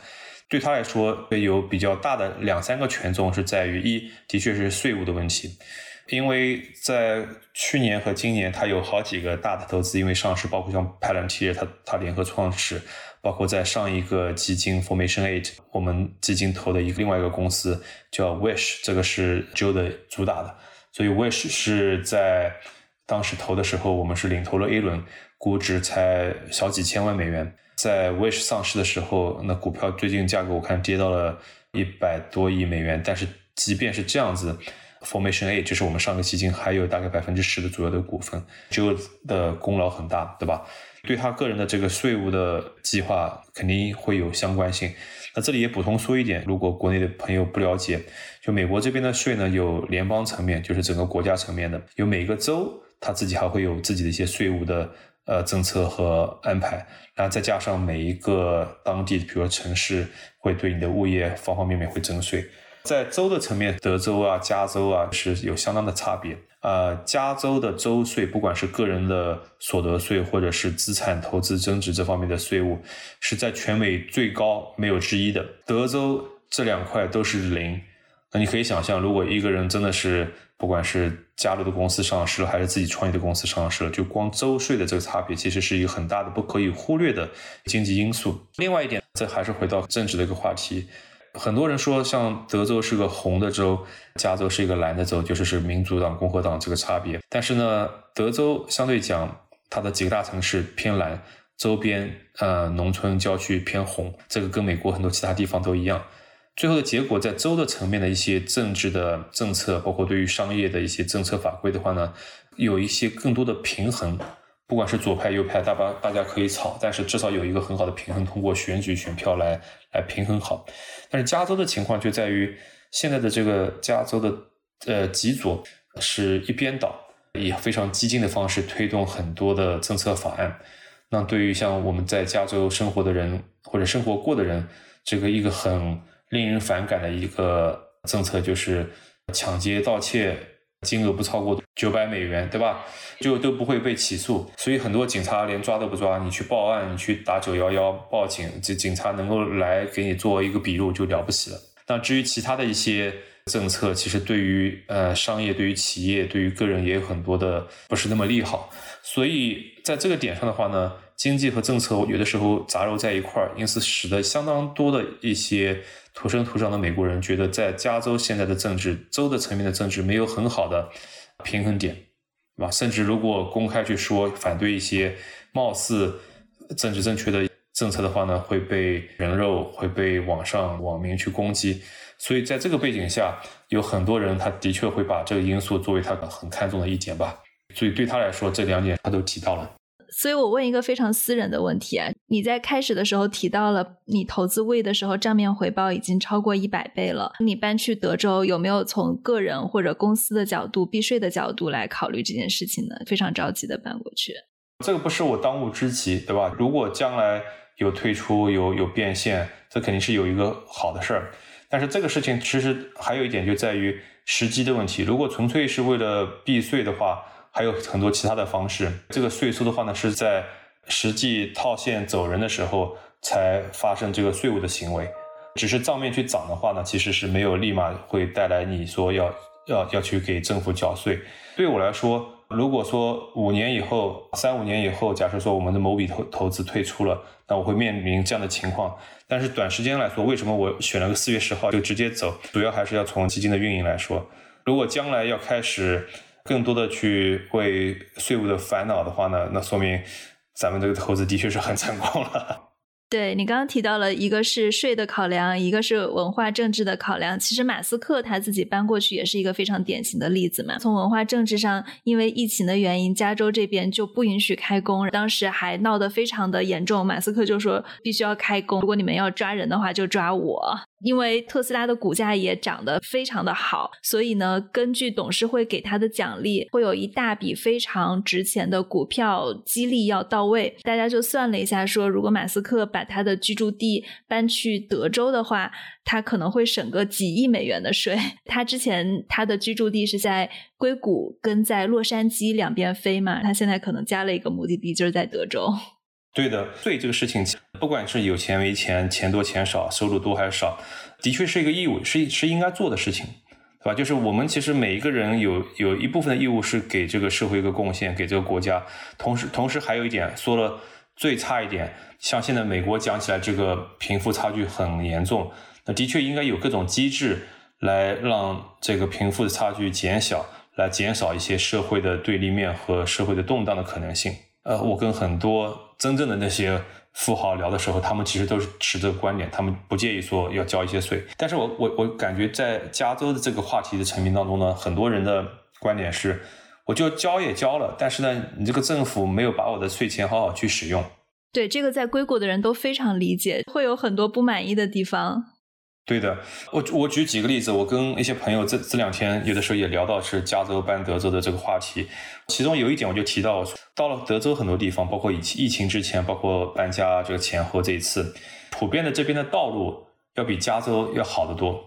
对他来说，有比较大的两三个权重是在于：一，的确是税务的问题。因为在去年和今年，他有好几个大的投资，因为上市，包括像 Palantir，他他联合创始，包括在上一个基金 Formation Eight，我们基金投的一个另外一个公司叫 Wish，这个是 Joe 的主打的，所以 Wish 是在当时投的时候，我们是领投了 A 轮，估值才小几千万美元。在 Wish 上市的时候，那股票最近价格我看跌到了一百多亿美元，但是即便是这样子。Formation A 就是我们上个基金还有大概百分之十的左右的股份，Joe 的功劳很大，对吧？对他个人的这个税务的计划肯定会有相关性。那这里也补充说一点，如果国内的朋友不了解，就美国这边的税呢，有联邦层面，就是整个国家层面的，有每个州他自己还会有自己的一些税务的呃政策和安排，然后再加上每一个当地，比如说城市会对你的物业方方面面会征税。在州的层面，德州啊、加州啊是有相当的差别。呃，加州的州税，不管是个人的所得税，或者是资产投资增值这方面的税务，是在全美最高，没有之一的。德州这两块都是零。那你可以想象，如果一个人真的是不管是加入的公司上市了，还是自己创业的公司上市了，就光州税的这个差别，其实是一个很大的不可以忽略的经济因素。另外一点，这还是回到政治的一个话题。很多人说，像德州是个红的州，加州是一个蓝的州，就是是民主党、共和党这个差别。但是呢，德州相对讲，它的几个大城市偏蓝，周边呃农村郊区偏红，这个跟美国很多其他地方都一样。最后的结果，在州的层面的一些政治的政策，包括对于商业的一些政策法规的话呢，有一些更多的平衡。不管是左派右派，大把大家可以吵，但是至少有一个很好的平衡，通过选举选票来来平衡好。但是加州的情况就在于，现在的这个加州的呃极左是一边倒，以非常激进的方式推动很多的政策法案。那对于像我们在加州生活的人或者生活过的人，这个一个很令人反感的一个政策就是抢劫盗窃。金额不超过九百美元，对吧？就都不会被起诉，所以很多警察连抓都不抓。你去报案，你去打九幺幺报警，这警察能够来给你做一个笔录就了不起了。那至于其他的一些政策，其实对于呃商业、对于企业、对于个人也有很多的不是那么利好。所以在这个点上的话呢，经济和政策有的时候杂糅在一块儿，因此使得相当多的一些土生土长的美国人觉得，在加州现在的政治、州的层面的政治没有很好的平衡点，对吧？甚至如果公开去说反对一些貌似政治正确的。政策的话呢，会被人肉，会被网上网民去攻击，所以在这个背景下，有很多人他的确会把这个因素作为他很看重的一点吧。所以对他来说，这两点他都提到了。所以我问一个非常私人的问题啊，你在开始的时候提到了你投资位的时候账面回报已经超过一百倍了，你搬去德州有没有从个人或者公司的角度、避税的角度来考虑这件事情呢？非常着急的搬过去，这个不是我当务之急，对吧？如果将来。有退出，有有变现，这肯定是有一个好的事儿。但是这个事情其实还有一点就在于时机的问题。如果纯粹是为了避税的话，还有很多其他的方式。这个税收的话呢，是在实际套现走人的时候才发生这个税务的行为。只是账面去涨的话呢，其实是没有立马会带来你说要要要去给政府缴税。对我来说。如果说五年以后、三五年以后，假设说我们的某笔投投资退出了，那我会面临这样的情况。但是短时间来说，为什么我选了个四月十号就直接走？主要还是要从基金的运营来说。如果将来要开始更多的去为税务的烦恼的话呢，那说明咱们这个投资的确是很成功了。对你刚刚提到了一个是税的考量，一个是文化政治的考量。其实马斯克他自己搬过去也是一个非常典型的例子嘛。从文化政治上，因为疫情的原因，加州这边就不允许开工，当时还闹得非常的严重。马斯克就说必须要开工，如果你们要抓人的话，就抓我。因为特斯拉的股价也涨得非常的好，所以呢，根据董事会给他的奖励，会有一大笔非常值钱的股票激励要到位。大家就算了一下，说如果马斯克把他的居住地搬去德州的话，他可能会省个几亿美元的税。他之前他的居住地是在硅谷跟在洛杉矶两边飞嘛，他现在可能加了一个目的地，就是在德州。对的，税这个事情，不管是有钱没钱，钱多钱少，收入多还是少，的确是一个义务，是是应该做的事情，对吧？就是我们其实每一个人有有一部分的义务是给这个社会一个贡献，给这个国家。同时，同时还有一点说了最差一点，像现在美国讲起来这个贫富差距很严重，那的确应该有各种机制来让这个贫富的差距减小，来减少一些社会的对立面和社会的动荡的可能性。呃，我跟很多。真正的那些富豪聊的时候，他们其实都是持这个观点，他们不介意说要交一些税。但是我我我感觉在加州的这个话题的层面当中呢，很多人的观点是，我就交也交了，但是呢，你这个政府没有把我的税钱好好去使用。对这个在硅谷的人都非常理解，会有很多不满意的地方。对的，我我举几个例子，我跟一些朋友这这两天有的时候也聊到是加州搬德州的这个话题，其中有一点我就提到，到了德州很多地方，包括疫疫情之前，包括搬家这个前后这一次，普遍的这边的道路要比加州要好得多。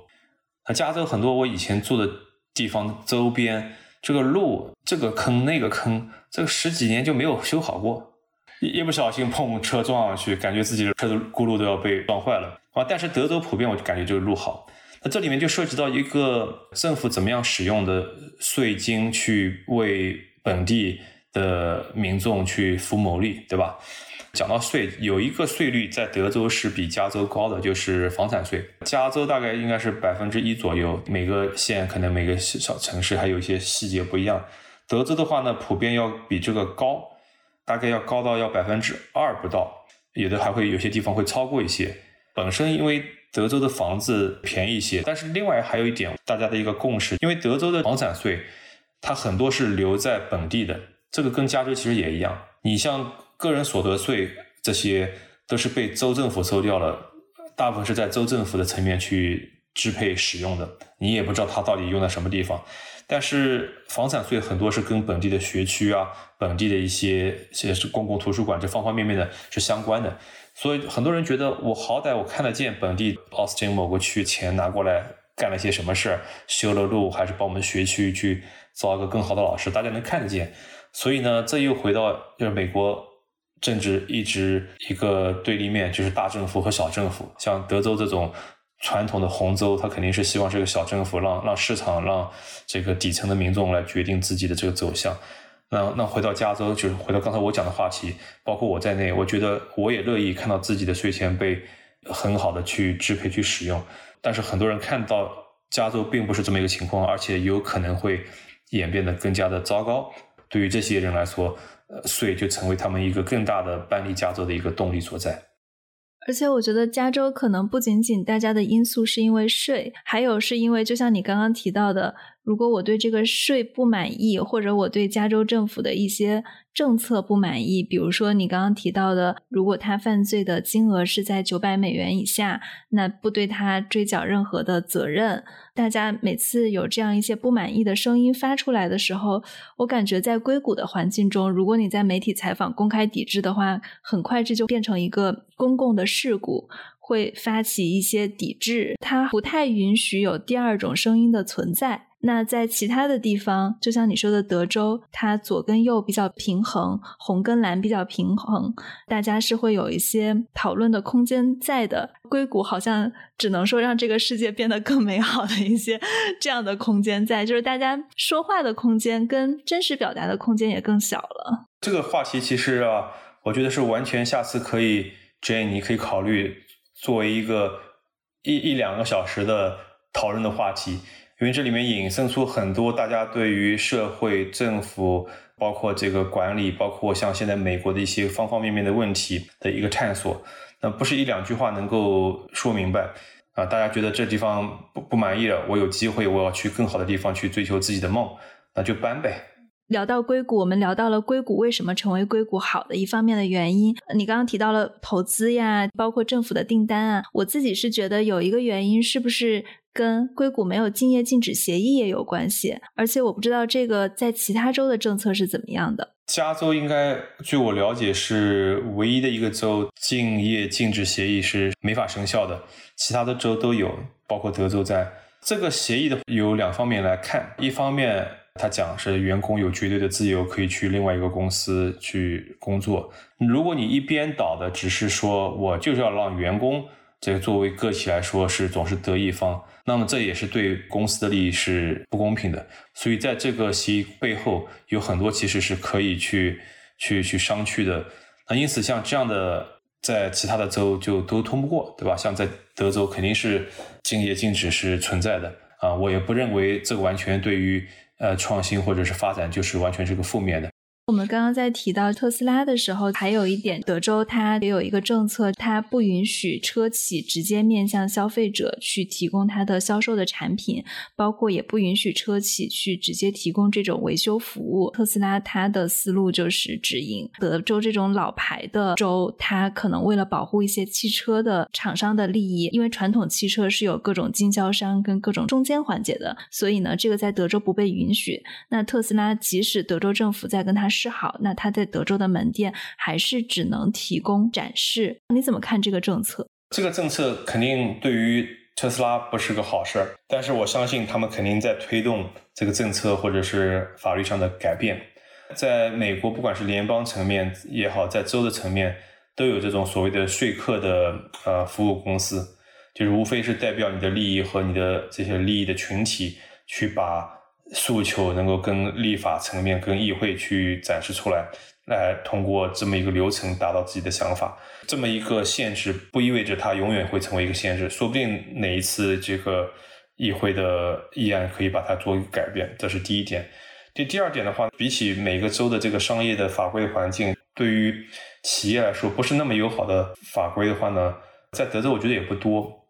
那加州很多我以前住的地方周边，这个路这个坑那个坑，这个十几年就没有修好过。一不小心碰车撞上去，感觉自己的车子轱辘都要被撞坏了啊！但是德州普遍我就感觉就是路好，那这里面就涉及到一个政府怎么样使用的税金去为本地的民众去服谋利，对吧？讲到税，有一个税率在德州是比加州高的，就是房产税。加州大概应该是百分之一左右，每个县可能每个小城市还有一些细节不一样。德州的话呢，普遍要比这个高。大概要高到要百分之二不到，有的还会有些地方会超过一些。本身因为德州的房子便宜一些，但是另外还有一点大家的一个共识，因为德州的房产税它很多是留在本地的，这个跟加州其实也一样。你像个人所得税这些都是被州政府收掉了，大部分是在州政府的层面去支配使用的，你也不知道它到底用在什么地方。但是房产税很多是跟本地的学区啊、本地的一些些公共图书馆这方方面面的是相关的，所以很多人觉得我好歹我看得见本地奥斯汀某个区钱拿过来干了些什么事儿，修了路还是帮我们学区去招一个更好的老师，大家能看得见。所以呢，这又回到就是美国政治一直一个对立面，就是大政府和小政府。像德州这种传统的红州，它肯定是希望这个小政府让让市场让这个底层的民众来决定自己的这个走向。那那回到加州，就是回到刚才我讲的话题，包括我在内，我觉得我也乐意看到自己的税钱被很好的去支配去使用。但是很多人看到加州并不是这么一个情况，而且有可能会演变得更加的糟糕。对于这些人来说，呃，税就成为他们一个更大的搬离加州的一个动力所在。而且我觉得加州可能不仅仅大家的因素是因为税，还有是因为就像你刚刚提到的。如果我对这个税不满意，或者我对加州政府的一些政策不满意，比如说你刚刚提到的，如果他犯罪的金额是在九百美元以下，那不对他追缴任何的责任。大家每次有这样一些不满意的声音发出来的时候，我感觉在硅谷的环境中，如果你在媒体采访公开抵制的话，很快这就变成一个公共的事故，会发起一些抵制，它不太允许有第二种声音的存在。那在其他的地方，就像你说的德州，它左跟右比较平衡，红跟蓝比较平衡，大家是会有一些讨论的空间在的。硅谷好像只能说让这个世界变得更美好的一些这样的空间在，就是大家说话的空间跟真实表达的空间也更小了。这个话题其实啊，我觉得是完全下次可以，Jane，你可以考虑作为一个一一两个小时的讨论的话题。因为这里面引申出很多大家对于社会、政府，包括这个管理，包括像现在美国的一些方方面面的问题的一个探索，那不是一两句话能够说明白啊！大家觉得这地方不不满意了，我有机会我要去更好的地方去追求自己的梦，那就搬呗。聊到硅谷，我们聊到了硅谷为什么成为硅谷好的一方面的原因。你刚刚提到了投资呀，包括政府的订单啊，我自己是觉得有一个原因是不是？跟硅谷没有竞业禁止协议也有关系，而且我不知道这个在其他州的政策是怎么样的。加州应该，据我了解是唯一的一个州竞业禁止协议是没法生效的，其他的州都有，包括德州在。这个协议的有两方面来看，一方面他讲是员工有绝对的自由，可以去另外一个公司去工作。如果你一边倒的只是说我就是要让员工。这个作为个体来说是总是得益方，那么这也是对公司的利益是不公平的。所以在这个协议背后有很多其实是可以去去去商榷的。那因此像这样的在其他的州就都通不过，对吧？像在德州肯定是竞业禁止是存在的啊。我也不认为这个完全对于呃创新或者是发展就是完全是个负面的。我们刚刚在提到特斯拉的时候，还有一点，德州它也有一个政策，它不允许车企直接面向消费者去提供它的销售的产品，包括也不允许车企去直接提供这种维修服务。特斯拉它的思路就是直营德州这种老牌的州，它可能为了保护一些汽车的厂商的利益，因为传统汽车是有各种经销商跟各种中间环节的，所以呢，这个在德州不被允许。那特斯拉即使德州政府在跟他是好，那他在德州的门店还是只能提供展示。你怎么看这个政策？这个政策肯定对于特斯拉不是个好事儿，但是我相信他们肯定在推动这个政策或者是法律上的改变。在美国，不管是联邦层面也好，在州的层面都有这种所谓的说客的呃服务公司，就是无非是代表你的利益和你的这些利益的群体去把。诉求能够跟立法层面、跟议会去展示出来，来通过这么一个流程达到自己的想法。这么一个限制不意味着它永远会成为一个限制，说不定哪一次这个议会的议案可以把它做一个改变。这是第一点。第第二点的话，比起每个州的这个商业的法规环境，对于企业来说不是那么友好的法规的话呢，在德州我觉得也不多。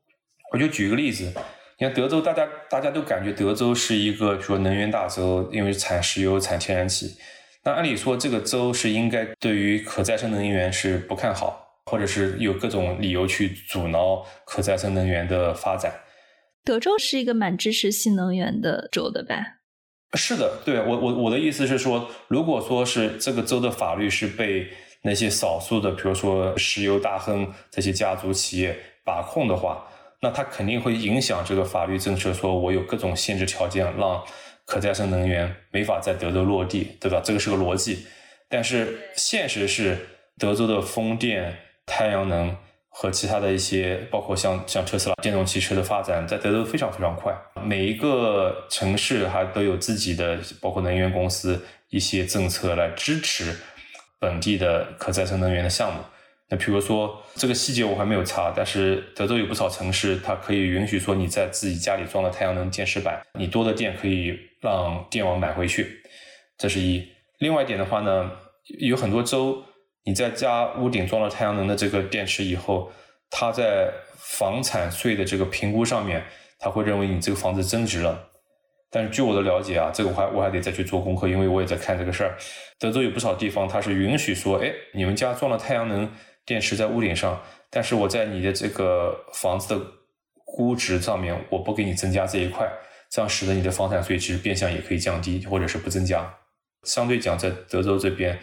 我就举一个例子。你看德州，大家大家都感觉德州是一个，比如说能源大州，因为产石油、产天然气。那按理说，这个州是应该对于可再生能源是不看好，或者是有各种理由去阻挠可再生能源的发展。德州是一个蛮支持新能源的州的吧？是的，对我我我的意思是说，如果说是这个州的法律是被那些少数的，比如说石油大亨这些家族企业把控的话。那它肯定会影响这个法律政策，说我有各种限制条件，让可再生能源没法在德州落地，对吧？这个是个逻辑。但是现实是，德州的风电、太阳能和其他的一些，包括像像特斯拉电动汽车的发展，在德州非常非常快。每一个城市还都有自己的，包括能源公司一些政策来支持本地的可再生能源的项目。那比如说这个细节我还没有查，但是德州有不少城市，它可以允许说你在自己家里装了太阳能电池板，你多的电可以让电网买回去。这是一。另外一点的话呢，有很多州。你在家屋顶装了太阳能的这个电池以后，它在房产税的这个评估上面，他会认为你这个房子增值了。但是据我的了解啊，这个我还我还得再去做功课，因为我也在看这个事儿。德州有不少地方它是允许说，哎，你们家装了太阳能电池在屋顶上，但是我在你的这个房子的估值上面，我不给你增加这一块，这样使得你的房产税其实变相也可以降低，或者是不增加。相对讲，在德州这边。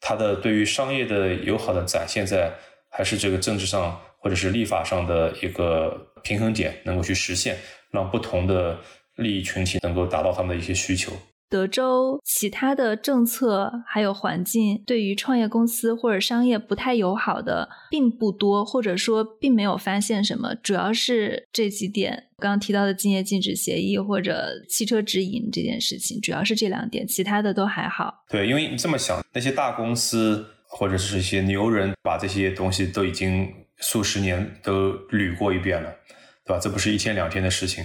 它的对于商业的友好的展现，在还是这个政治上或者是立法上的一个平衡点，能够去实现，让不同的利益群体能够达到他们的一些需求。德州其他的政策还有环境对于创业公司或者商业不太友好的并不多，或者说并没有发现什么，主要是这几点刚刚提到的竞业禁止协议或者汽车直营这件事情，主要是这两点，其他的都还好。对，因为你这么想，那些大公司或者是一些牛人把这些东西都已经数十年都捋过一遍了，对吧？这不是一天两天的事情。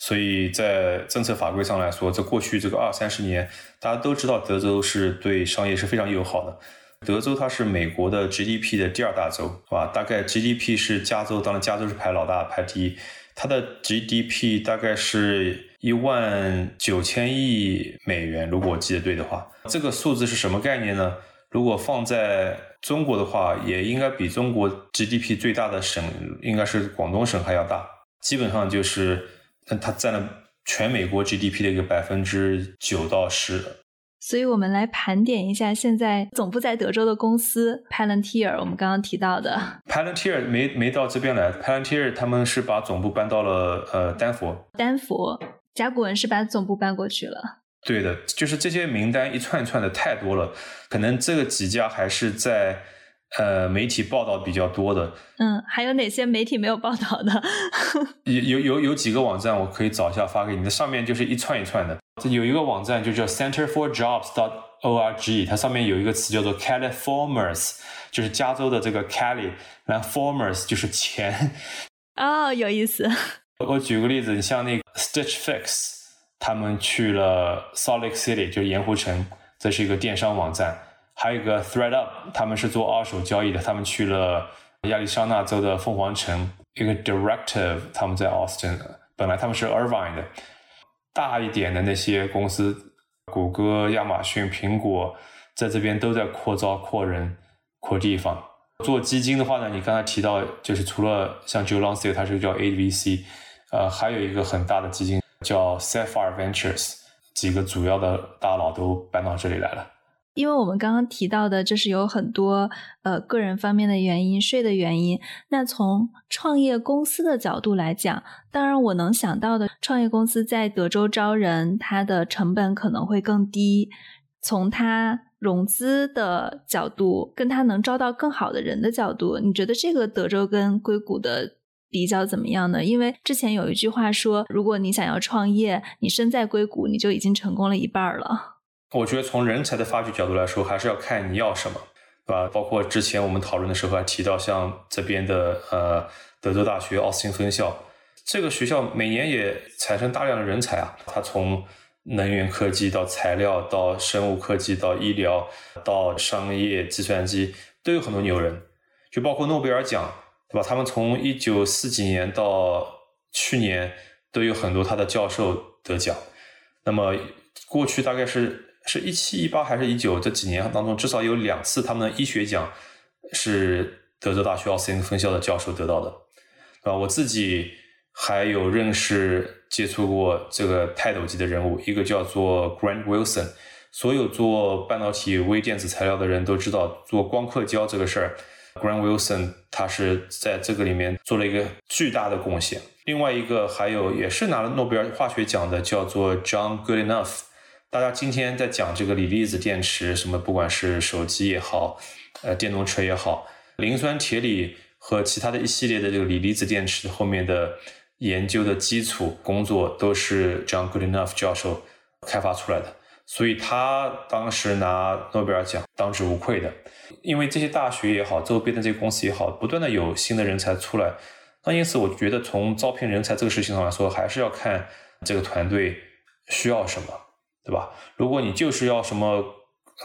所以在政策法规上来说，在过去这个二三十年，大家都知道德州是对商业是非常友好的。德州它是美国的 GDP 的第二大州，是吧？大概 GDP 是加州，当然加州是排老大，排第一。它的 GDP 大概是一万九千亿美元，如果我记得对的话。这个数字是什么概念呢？如果放在中国的话，也应该比中国 GDP 最大的省应该是广东省还要大，基本上就是。但它占了全美国 GDP 的一个百分之九到十，所以我们来盘点一下现在总部在德州的公司 Palantir，我们刚刚提到的。Palantir 没没到这边来，Palantir 他们是把总部搬到了呃丹佛，丹佛，甲骨文是把总部搬过去了，对的，就是这些名单一串一串的太多了，可能这个几家还是在。呃，媒体报道比较多的，嗯，还有哪些媒体没有报道的？有有有有几个网站，我可以找一下发给你。的上面就是一串一串的。有一个网站就叫 Center for Jobs dot org，它上面有一个词叫做 Californians，就是加州的这个 Cali，然后 Formers 就是钱。哦，有意思。我举个例子，你像那个 Stitch Fix，他们去了 Salt Lake City，就是盐湖城，这是一个电商网站。还有一个 ThreadUp，他们是做二手交易的，他们去了亚利桑那州的凤凰城。一个 Directive，他们在 Austin，本来他们是 Irvine 的。大一点的那些公司，谷歌、亚马逊、苹果，在这边都在扩招、扩人、扩地方。做基金的话呢，你刚才提到，就是除了像 Joe Lonsdale，它是叫 AVC，呃，还有一个很大的基金叫 Sapphire Ventures，几个主要的大佬都搬到这里来了。因为我们刚刚提到的，这是有很多呃个人方面的原因，税的原因。那从创业公司的角度来讲，当然我能想到的，创业公司在德州招人，它的成本可能会更低。从它融资的角度，跟它能招到更好的人的角度，你觉得这个德州跟硅谷的比较怎么样呢？因为之前有一句话说，如果你想要创业，你身在硅谷，你就已经成功了一半了。我觉得从人才的发掘角度来说，还是要看你要什么，对吧？包括之前我们讨论的时候还提到，像这边的呃德州大学奥斯汀分校，这个学校每年也产生大量的人才啊。它从能源科技到材料到生物科技到医疗到商业计算机都有很多牛人，就包括诺贝尔奖，对吧？他们从一九四几年到去年都有很多他的教授得奖。那么过去大概是。是一七一八还是一九这几年当中，至少有两次他们的医学奖是德州大学奥斯汀分校的教授得到的，啊，我自己还有认识接触过这个泰斗级的人物，一个叫做 Grant Wilson。所有做半导体微电子材料的人都知道，做光刻胶这个事儿，Grant Wilson 他是在这个里面做了一个巨大的贡献。另外一个还有也是拿了诺贝尔化学奖的，叫做 John Goodenough。大家今天在讲这个锂离子电池，什么不管是手机也好，呃，电动车也好，磷酸铁锂和其他的一系列的这个锂离子电池后面的研究的基础工作都是 John Goodenough 教授开发出来的，所以他当时拿诺贝尔奖当之无愧的。因为这些大学也好，周边的这个公司也好，不断的有新的人才出来，那因此我觉得从招聘人才这个事情上来说，还是要看这个团队需要什么，对吧？如果你就是要什么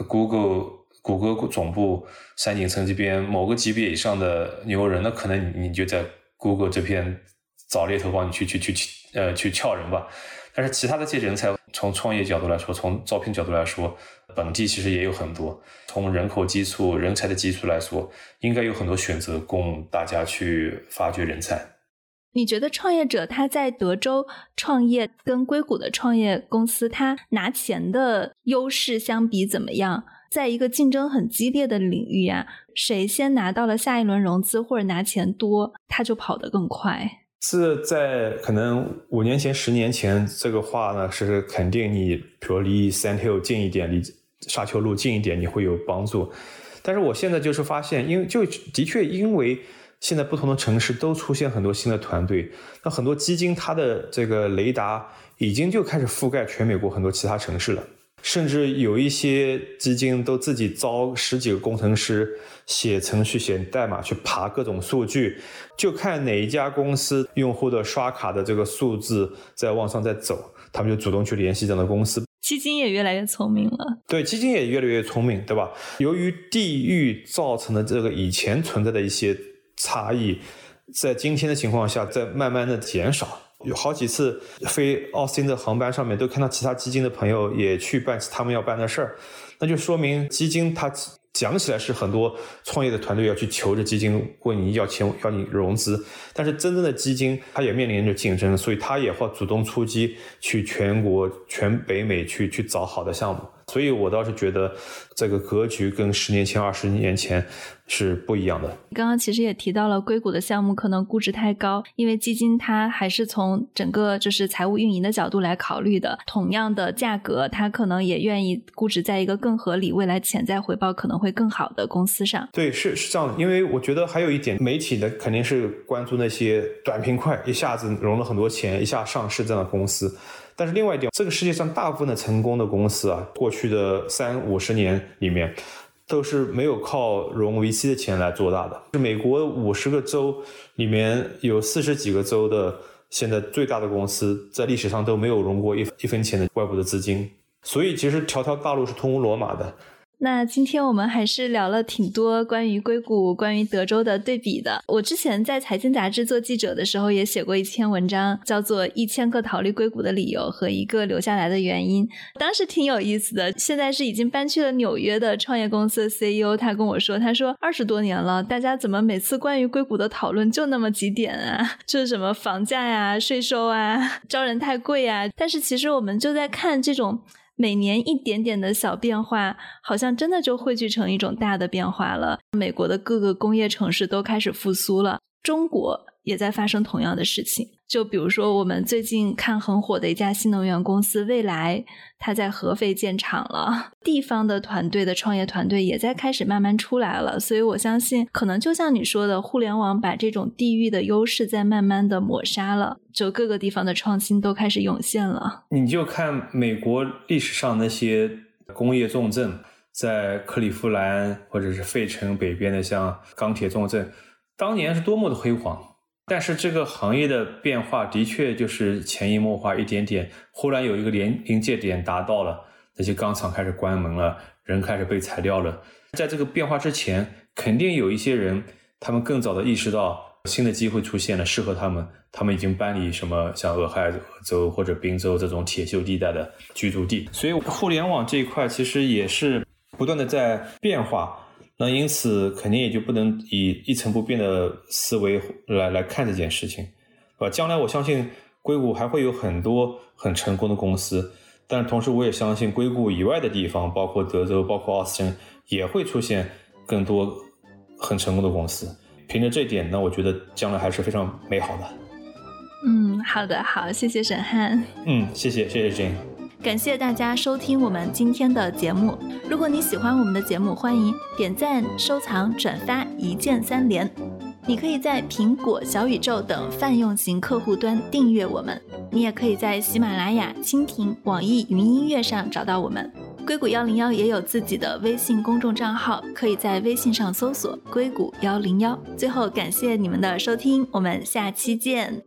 Google。谷歌总部山景城这边某个级别以上的牛人，那可能你就在 Google 这边找猎头帮你去去去呃去撬人吧。但是其他的这些人才，从创业角度来说，从招聘角度来说，本地其实也有很多。从人口基础、人才的基础来说，应该有很多选择供大家去发掘人才。你觉得创业者他在德州创业跟硅谷的创业公司他拿钱的优势相比怎么样？在一个竞争很激烈的领域啊，谁先拿到了下一轮融资或者拿钱多，他就跑得更快。是在可能五年前、十年前，这个话呢是肯定你，比如离 San Hill 近一点，离沙丘路近一点，你会有帮助。但是我现在就是发现，因为就的确因为现在不同的城市都出现很多新的团队，那很多基金它的这个雷达已经就开始覆盖全美国很多其他城市了。甚至有一些基金都自己招十几个工程师写程序、写代码去爬各种数据，就看哪一家公司用户的刷卡的这个数字在往上在走，他们就主动去联系这样的公司。基金也越来越聪明了，对，基金也越来越聪明，对吧？由于地域造成的这个以前存在的一些差异，在今天的情况下在慢慢的减少。有好几次飞奥斯汀的航班上面，都看到其他基金的朋友也去办他们要办的事儿，那就说明基金它讲起来是很多创业的团队要去求着基金问你要钱要你融资，但是真正的基金它也面临着竞争，所以它也会主动出击去全国全北美去去找好的项目。所以我倒是觉得这个格局跟十年前、二十年前是不一样的。刚刚其实也提到了硅谷的项目可能估值太高，因为基金它还是从整个就是财务运营的角度来考虑的。同样的价格，它可能也愿意估值在一个更合理、未来潜在回报可能会更好的公司上。对，是是这样的。因为我觉得还有一点，媒体的肯定是关注那些短平快，一下子融了很多钱，一下上市这样的公司。但是另外一点，这个世界上大部分的成功的公司啊，过去的三五十年里面，都是没有靠融 VC 的钱来做大的。是美国五十个州里面有四十几个州的，现在最大的公司在历史上都没有融过一一分钱的外部的资金。所以其实条条大路是通罗马的。那今天我们还是聊了挺多关于硅谷、关于德州的对比的。我之前在财经杂志做记者的时候，也写过一篇文章，叫做《一千个逃离硅谷的理由和一个留下来的原因》，当时挺有意思的。现在是已经搬去了纽约的创业公司的 CEO，他跟我说：“他说二十多年了，大家怎么每次关于硅谷的讨论就那么几点啊？就是什么房价呀、税收啊、招人太贵啊。但是其实我们就在看这种。”每年一点点的小变化，好像真的就汇聚成一种大的变化了。美国的各个工业城市都开始复苏了，中国也在发生同样的事情。就比如说，我们最近看很火的一家新能源公司未来，它在合肥建厂了。地方的团队的创业团队也在开始慢慢出来了。所以我相信，可能就像你说的，互联网把这种地域的优势在慢慢的抹杀了，就各个地方的创新都开始涌现了。你就看美国历史上那些工业重镇，在克利夫兰或者是费城北边的像钢铁重镇，当年是多么的辉煌。但是这个行业的变化的确就是潜移默化，一点点，忽然有一个临临界点达到了，那些钢厂开始关门了，人开始被裁掉了。在这个变化之前，肯定有一些人，他们更早的意识到新的机会出现了，适合他们，他们已经搬离什么像俄亥俄州或者宾州这种铁锈地带的居住地。所以，互联网这一块其实也是不断的在变化。那因此，肯定也就不能以一成不变的思维来来看这件事情，啊，将来我相信硅谷还会有很多很成功的公司，但是同时我也相信硅谷以外的地方，包括德州、包括奥斯汀，也会出现更多很成功的公司。凭着这点，那我觉得将来还是非常美好的。嗯，好的，好，谢谢沈汉。嗯，谢谢，谢谢 Jane。感谢大家收听我们今天的节目。如果你喜欢我们的节目，欢迎点赞、收藏、转发，一键三连。你可以在苹果、小宇宙等泛用型客户端订阅我们，你也可以在喜马拉雅、蜻蜓、网易云音乐上找到我们。硅谷幺零幺也有自己的微信公众账号，可以在微信上搜索“硅谷幺零幺”。最后，感谢你们的收听，我们下期见。